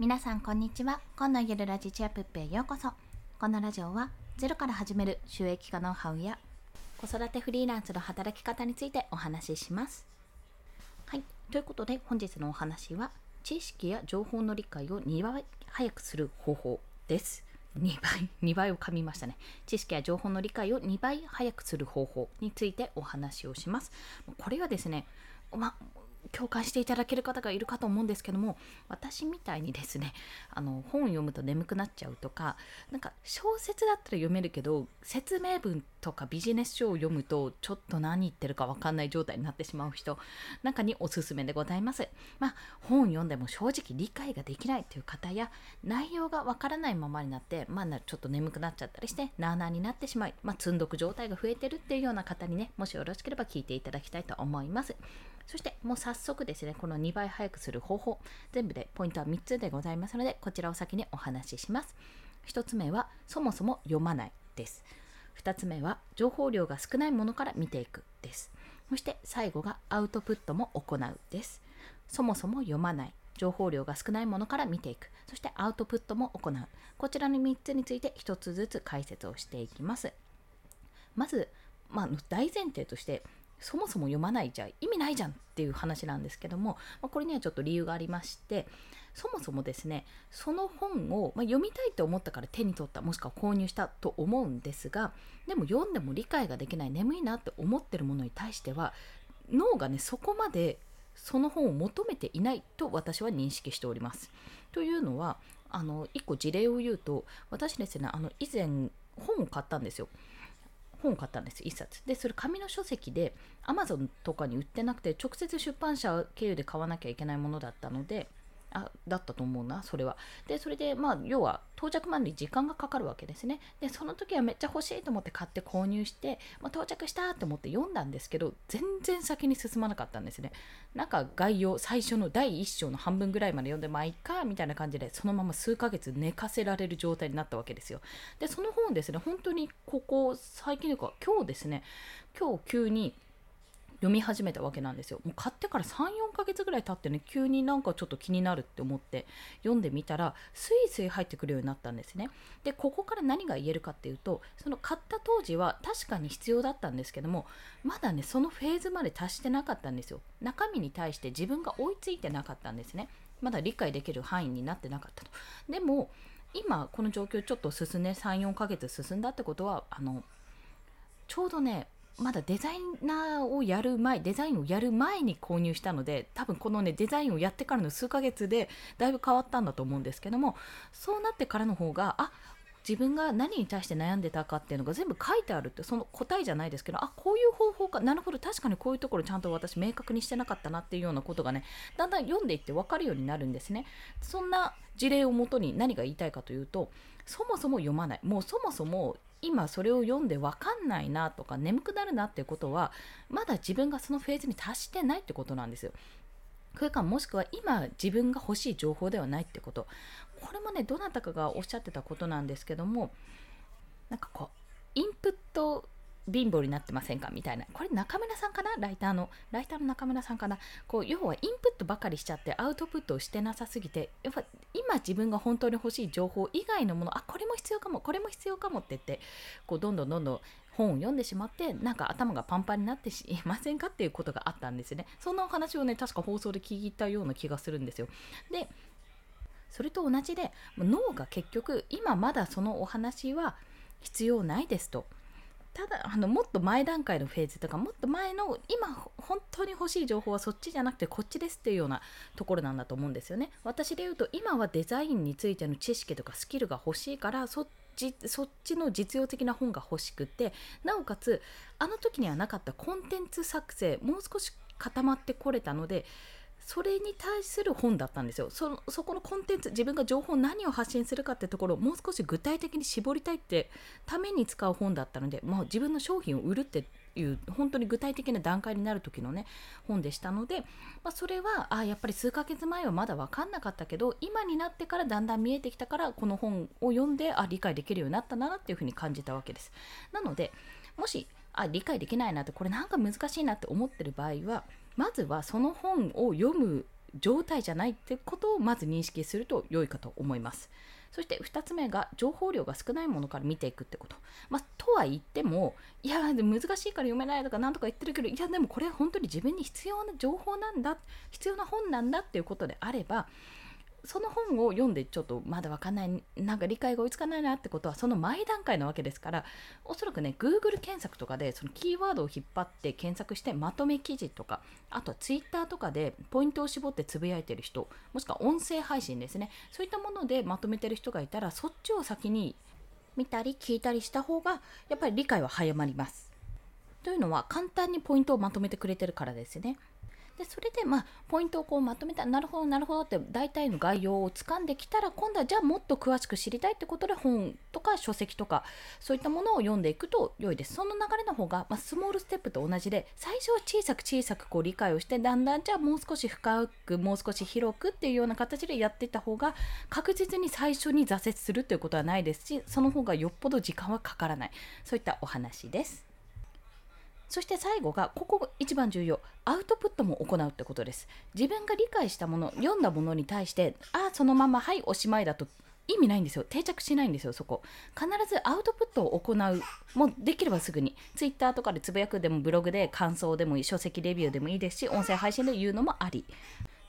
皆さんこんにちは。今のゆるラジチアプッペへようこそ。このラジオはゼロから始める収益化ノウハウや子育てフリーランスの働き方についてお話しします。はい。ということで本日のお話は知識や情報の理解を2倍早くする方法です。2倍、2倍を噛みましたね。知識や情報の理解を2倍早くする方法についてお話をします。これはですね、ま、共感していただける方がいるかと思うんですけども私みたいにですねあの本を読むと眠くなっちゃうとかなんか小説だったら読めるけど説明文とかビジネス書を読むとちょっと何言ってるか分かんない状態になってしまう人なんかにおすすめでございます。まあ、本読んでも正直理解ができないという方や内容が分からないままになって、まあ、ちょっと眠くなっちゃったりしてなあなあになってしまい、まあ、積んどく状態が増えてるっていうような方にねもしよろしければ聞いていただきたいと思います。そしてもう早速ですね、この2倍早くする方法、全部でポイントは3つでございますので、こちらを先にお話しします。1つ目は、そもそも読まないです。2つ目は、情報量が少ないものから見ていくです。そして最後が、アウトプットも行うです。そもそも読まない。情報量が少ないものから見ていく。そしてアウトプットも行う。こちらの3つについて1つずつ解説をしていきます。まず、まあ、大前提としてそもそも読まないじゃ意味ないじゃんっていう話なんですけども、まあ、これにはちょっと理由がありましてそもそもですねその本を、まあ、読みたいと思ったから手に取ったもしくは購入したと思うんですがでも読んでも理解ができない眠いなって思ってるものに対しては脳がねそこまでその本を求めていないと私は認識しております。というのはあの1個事例を言うと私ですねあの以前本を買ったんですよ。本を買ったんです1冊。でそれ紙の書籍で Amazon とかに売ってなくて直接出版社経由で買わなきゃいけないものだったのであだったと思うなそれは。でそれでまあ要は到着までに時間がかかるわけですね。でその時はめっちゃ欲しいと思って買って購入して、まあ、到着したと思って読んだんですけど全然先に進まなかったんですね。なんか概要最初の第1章の半分ぐらいまで読んでまあいっかみたいな感じでそのまま数ヶ月寝かせられる状態になったわけですよ。でその本ですね本当にここ最近というか今日ですね。今日急に読み始めたわけなんですよ。もう買ってから3、4ヶ月ぐらい経ってね、急になんかちょっと気になるって思って読んでみたら、スイスイ入ってくるようになったんですね。で、ここから何が言えるかっていうと、その買った当時は確かに必要だったんですけども、まだね、そのフェーズまで達してなかったんですよ。中身に対して自分が追いついてなかったんですね。まだ理解できる範囲になってなかったと。でも、今この状況ちょっと進んで34ヶ月進んだってことはあのちょうどねまだデザイナーをやる前デザインをやる前に購入したので多分このねデザインをやってからの数ヶ月でだいぶ変わったんだと思うんですけどもそうなってからの方があ自分が何に対して悩んでたかっていうのが全部書いてあるってその答えじゃないですけどあこういう方法かなるほど確かにこういうところちゃんと私明確にしてなかったなっていうようなことがねだんだん読んでいって分かるようになるんですね。そんな事例をもとに何が言いたいかというとそもそも読まない。もうそもそも今それを読んで分かんないなとか眠くなるなっていうことはまだ自分がそのフェーズに達してないってことなんですよ。それかもしくは今自分が欲しい情報ではないってことこれもねどなたかがおっしゃってたことなんですけどもなんかこうインプット貧乏になってませんかみたいな。これ中村さんかな？ライターの。ライターの中村さんかな？こう、要はインプットばかりしちゃってアウトプットをしてなさすぎて、やっぱ今自分が本当に欲しい情報以外のもの、あ、これも必要かも、これも必要かもって言って、こう、どんどんどんどん本を読んでしまって、なんか頭がパンパンになってしませんかっていうことがあったんですね。そんなお話をね、確か放送で聞いたような気がするんですよ。で、それと同じで脳が結局今まだそのお話は必要ないですとただあのもっと前段階のフェーズとかもっと前の今本当に欲しい情報はそっちじゃなくてこっちですっていうようなところなんだと思うんですよね。私で言うと今はデザインについての知識とかスキルが欲しいからそっちそっちの実用的な本が欲しくてなおかつあの時にはなかったコンテンツ作成もう少し固まってこれたのでそれに対する本だったんですよ。そそこのコンテンツ自分が情報何を発信するかってところをもう少し具体的に絞りたいってために使う本だったので、もう自分の商品を売るっていう本当に具体的な段階になる時のね本でしたので、まあ、それはあやっぱり数ヶ月前はまだ分かんなかったけど今になってからだんだん見えてきたからこの本を読んであ理解できるようになったなっていうふうに感じたわけです。なのでもしあ理解できないなってこれなんか難しいなって思ってる場合はまずはその本を読む状態じゃないってことをまず認識すると良いかと思います。そして2つ目が情報量が少ないものから見ていくってこと。まあ、とは言っても、いや、難しいから読めないとか何とか言ってるけど、いや、でもこれは本当に自分に必要な情報なんだ、必要な本なんだっていうことであれば、その本を読んでちょっとまだ分かんないなんか理解が追いつかないなってことはその前段階なわけですからおそらくね Google 検索とかでそのキーワードを引っ張って検索してまとめ記事とかあとは Twitter とかでポイントを絞ってつぶやいてる人もしくは音声配信ですねそういったものでまとめてる人がいたらそっちを先に見たり聞いたりした方がやっぱり理解は早まります。というのは簡単にポイントをまとめてくれてるからですね。でそれでまあポイントをこうまとめたなるほどなるほどって大体の概要をつかんできたら今度はじゃあもっと詳しく知りたいってことで本とか書籍とかそういったものを読んでいくと良いですその流れの方が、まあ、スモールステップと同じで最初は小さく小さくこう理解をしてだんだんじゃあもう少し深くもう少し広くっていうような形でやっていった方が確実に最初に挫折するということはないですしその方がよっぽど時間はかからないそういったお話です。そして最後がここ一番重要。アウトプットも行うってことです。自分が理解したもの読んだものに対してああそのままはいおしまいだと意味ないんですよ。定着しないんですよそこ。必ずアウトプットを行うもうできればすぐに。Twitter とかでつぶやくでもブログで感想でもいい書籍レビューでもいいですし音声配信で言うのもあり。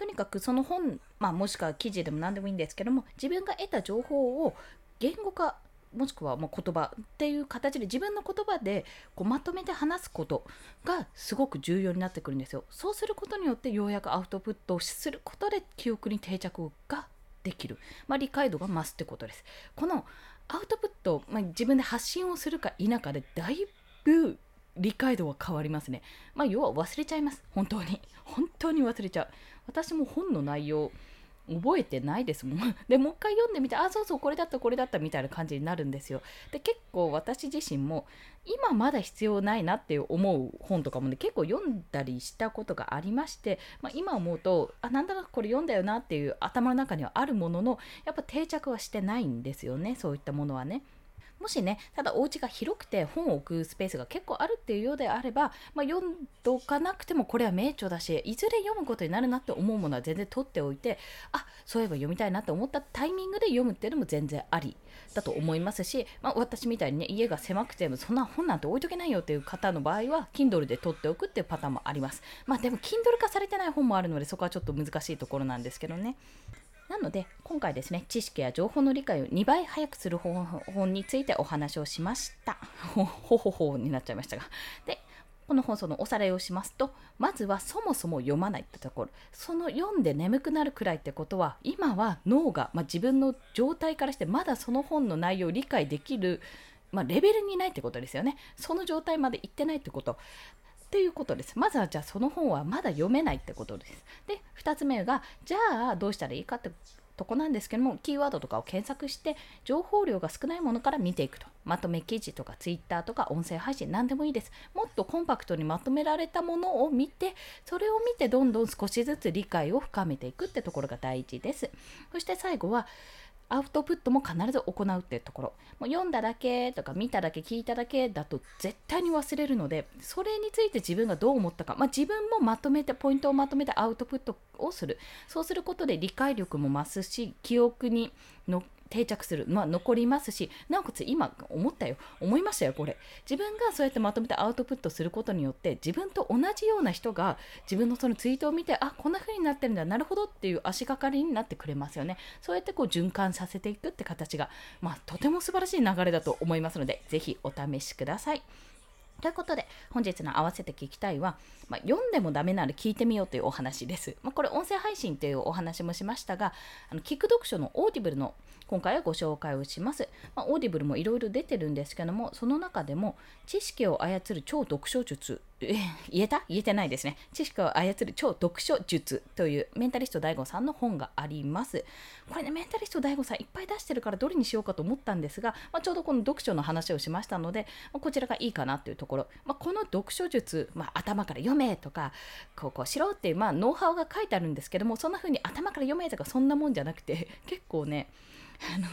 とにかくその本、まあ、もしくは記事でも何でもいいんですけども自分が得た情報を言語化もしくはま言葉っていう形で自分の言葉でこうまとめて話すことがすごく重要になってくるんですよ。そうすることによってようやくアウトプットをすることで記憶に定着ができる、まあ、理解度が増すってことです。このアウトプット、まあ、自分で発信をするか否かでだいぶ理解度は変わりますね。まあ、要は忘れちゃいます。本当に。本当に忘れちゃう。私も本の内容覚えてないですもん。でもう一回読んでみてあそうそうこれだったこれだったみたいな感じになるんですよ。で結構私自身も今まだ必要ないなって思う本とかもね結構読んだりしたことがありまして、まあ、今思うとあなんだかこれ読んだよなっていう頭の中にはあるもののやっぱ定着はしてないんですよねそういったものはね。もしねただお家が広くて本を置くスペースが結構あるっていうようであれば、まあ、読んどかなくてもこれは名著だしいずれ読むことになるなって思うものは全然取っておいてあそういえば読みたいなって思ったタイミングで読むっていうのも全然ありだと思いますし、まあ、私みたいにね家が狭くてもそんな本なんて置いとけないよっていう方の場合は Kindle で取っておくっていうパターンもあります。まあでも Kindle 化されてない本もあるのでそこはちょっと難しいところなんですけどね。なので今回ですね知識や情報の理解を2倍早くする方法についてお話をしましたほ ほほほになっちゃいましたがでこの放送のおさらいをしますとまずはそもそも読まないってところその読んで眠くなるくらいってことは今は脳が、まあ、自分の状態からしてまだその本の内容を理解できるまあ、レベルにないってことですよね。その状態まで行ってないってこと。っていうことです。まずはじゃあその本はまだ読めないってことです。で、2つ目が、じゃあどうしたらいいかってとこなんですけども、キーワードとかを検索して、情報量が少ないものから見ていくと。まとめ記事とか Twitter とか音声配信、何でもいいです。もっとコンパクトにまとめられたものを見て、それを見てどんどん少しずつ理解を深めていくってところが大事です。そして最後は、アウトプットも必ず行うっていうところ。もう読んだだけとか見ただけ聞いただけだと絶対に忘れるのでそれについて自分がどう思ったか、まあ、自分もまとめてポイントをまとめてアウトプットをする。そうすることで理解力も増すし記憶にの定着する、まあ、残りますしなおかつ今思ったよ思いましたよこれ自分がそうやってまとめてアウトプットすることによって自分と同じような人が自分のそのツイートを見てあこんな風になってるんだなるほどっていう足がかりになってくれますよねそうやってこう循環させていくって形が、まあ、とても素晴らしい流れだと思いますのでぜひお試しください。ということで、本日の合わせて聞きたいは、まあ、読んでもダメなら聞いてみようというお話です。まあ、これ、音声配信というお話もしましたが、あの聞く読書のオーディブルの今回はご紹介をします。まあ、オーディブルもいろいろ出てるんですけども、その中でも、知識を操る超読書術、え言えた？言えてないですね。知識を操る超読書術というメンタリスト DAIGO さんの本があります。これね、メンタリスト DAIGO さんいっぱい出してるからどれにしようかと思ったんですが、まあ、ちょうどこの読書の話をしましたので、まあ、こちらがいいかなというところ。まあ、この読書術、ま頭から読めとか、こうこうしろっていう、まあノウハウが書いてあるんですけども、そんな風に頭から読めとかそんなもんじゃなくて、結構ね、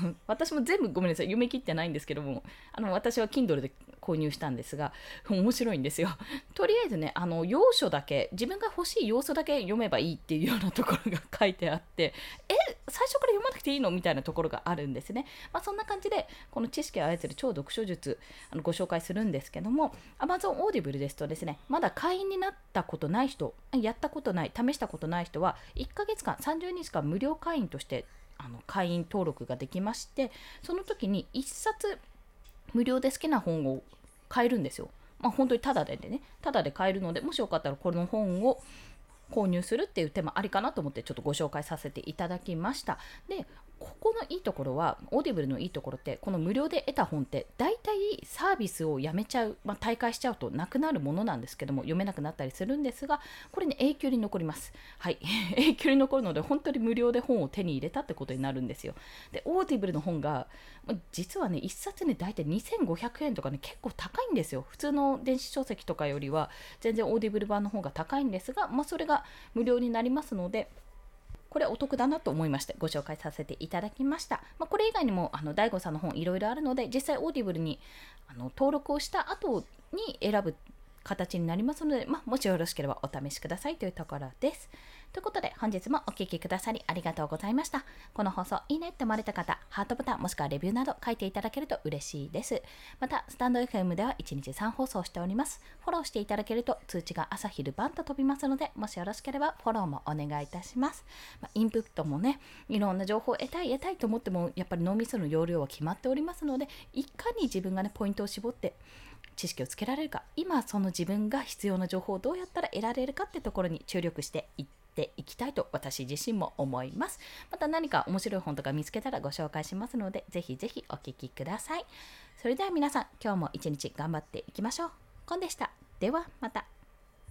あの私も全部ごめんなさい読み切ってないんですけどもあの私は Kindle で購入したんですが面白いんですよ。とりあえずねあの要所だけ自分が欲しい要素だけ読めばいいっていうようなところが書いてあってえ最初から読まなくていいのみたいなところがあるんですね、まあ、そんな感じでこの知識を操る超読書術あのご紹介するんですけども Amazon Audible ですとですねまだ会員になったことない人やったことない試したことない人は1ヶ月間30日間無料会員としてあの会員登録ができましてその時に1冊無料で好きな本を買えるんですよ。まあ、本当にタダでね、タダで買えるので、もしよかったらこの本を購入するっていう手もありかなと思ってちょっとご紹介させていただきました。で、ここのいいところは、オーディブルのいいところって、この無料で得た本って、大体サービスをやめちゃう、まあ、退会しちゃうとなくなるものなんですけども、読めなくなったりするんですが、これね、永久に残ります。はい。永久に残るので、本当に無料で本を手に入れたってことになるんですよ。で、オーディブルの本が、実はね、1冊ね、大体2500円とかね、結構高いんですよ。普通の電子書籍とかよりは、全然オーディブル版の方が高いんですが、まあ、それが無料になりますので、これお得だなと思いましてご紹介させていただきました。まあ、これ以外にもあの DAIGO さんの本いろいろあるので実際オーディブルにあの登録をした後に選ぶ形になりますので、まあ、もしよろしければお試しくださいというところです。ということで本日もお聴きくださりありがとうございました。この放送いいねって思われた方、ハートボタンもしくはレビューなど書いていただけると嬉しいです。また、スタンド FM では1日3放送しております。フォローしていただけると通知が朝昼晩と飛びますので、もしよろしければフォローもお願いいたします。まあ、インプットもね、いろんな情報を得たい得たいと思っても、やっぱり脳みその容量は決まっておりますので、いかに自分がね、ポイントを絞って知識をつけられるか今その自分が必要な情報をどうやったら得られるかってところに注力していってっていきたいと私自身も思います。また何か面白い本とか見つけたらご紹介しますのでぜひぜひお聴きください。それでは皆さん今日も一日頑張っていきましょう。コンでした。ではまた。